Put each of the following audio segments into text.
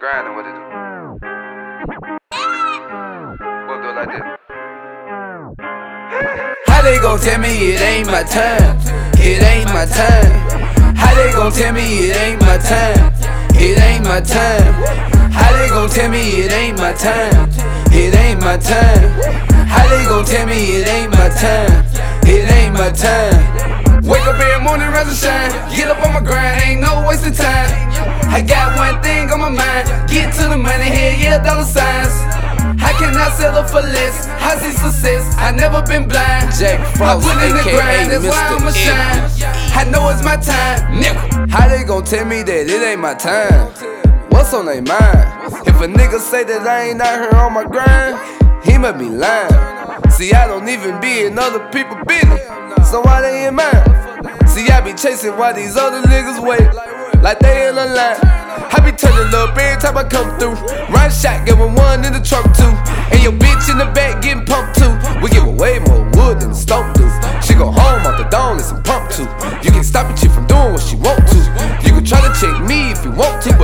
grinding, what it do? Do. How they gon' tell me it ain't my time? It ain't my time. How they gon' tell me it ain't my time? It ain't my time. How they gon' tell me it ain't my time? It ain't my time. How they gon' tell me it ain't my time? It ain't my time. Wake up every morning, rise and shine. Get up on my grind, ain't no wasting time. I got one thing on my mind. Get to the money, hell yeah, dollar signs. How can I settle for less? I see success, I never been blind. Jack Frost, I put in the grind, that's why I'ma shine. I know it's my time, nigga. How they gon' tell me that it ain't my time? What's on their mind? If a nigga say that I ain't out here on my grind, he might be lying. See, I don't even be in other people's business, so why they in mine? See, I be chasing while these other niggas wait, like they in a line. I be turning up every time I come through. Run shot, giving one in the trunk too. And your bitch in the back getting pumped too. We give away more wood than the stump do. She go home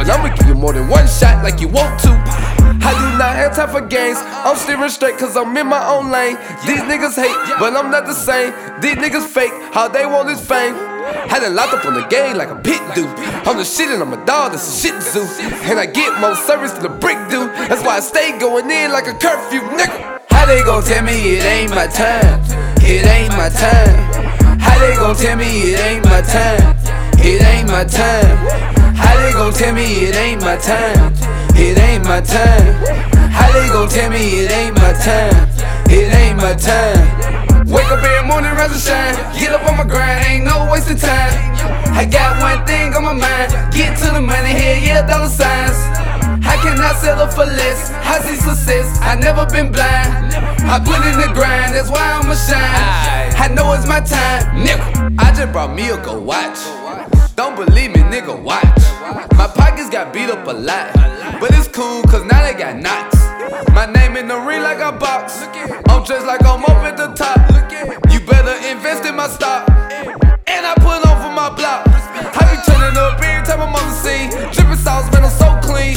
I'ma give you more than one shot like you want to. I do not have time for games. I'm steering straight cause I'm in my own lane. These niggas hate, but I'm not the same. These niggas fake, how they want is fame. Had it locked up on the game like a pit dude. I'm the shit and I'm a dog, that's a shit zoo. And I get more service than a brick do. That's why I stay going in like a curfew, nigga. How they gon' tell me it ain't my time? It ain't my time. How they gon' tell me it ain't my time? It ain't my time. How they gon' tell me it ain't my time? It ain't my time. How they gon' tell me it ain't my time? It ain't my time. Wake up every morning, rise and shine. Get up on my grind, ain't no wasting time. I got one thing on my mind. Get to the money, hell yeah, dollar signs. How can I settle for less? I see success, I never been blind. I put in the grind, that's why I'ma shine. I know it's my time, nigga. I just brought me a go watch. Don't believe me, nigga, watch. Up a lot. But it's cool, cause now they got knots. My name in the ring like a box. I'm just like I'm up at the top. You better invest in my stock. And I put on for my block. I be turning up every time I'm on the scene. Dripping sauce, man, I'm so clean.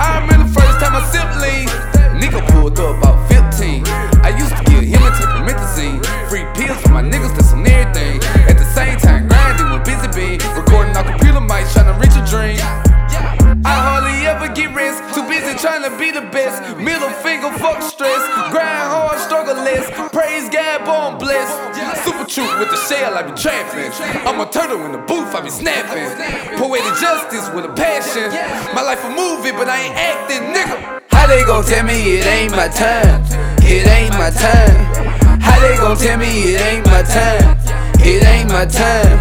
I remember the first time I sipped lean. Nigga pulled up about 15. I used to give him a tetromethazine. Free pills for my niggas that's on everything. At the same time, grinding with busy bee. Recording on computer mics, trying to reach be the best. Middle finger, fuck stress. Grind hard, struggle less. Praise God, born blessed. Super truth with the shell, I be trapping. I'm a turtle in the booth, I be snapping. Poetic justice with a passion. My life a movie, but I ain't acting, nigga. How they gon' tell me it ain't my time? It ain't my time. How they gon' tell me it ain't my time? It ain't my time.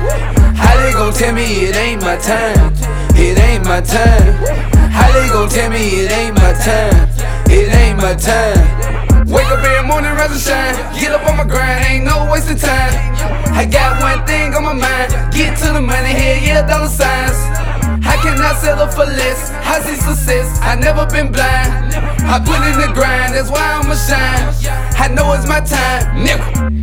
How they gon' tell me it ain't my time? It ain't my time. How they gon' tell me it ain't my time? It ain't my time. Wake up every morning, rise and shine. Get up on my grind, ain't no wasting time. I got one thing on my mind. Get to the money, hell yeah, dollar signs. I settle for less? I see success, I never been blind. I put in the grind, that's why I'ma shine. I know it's my time, nigga.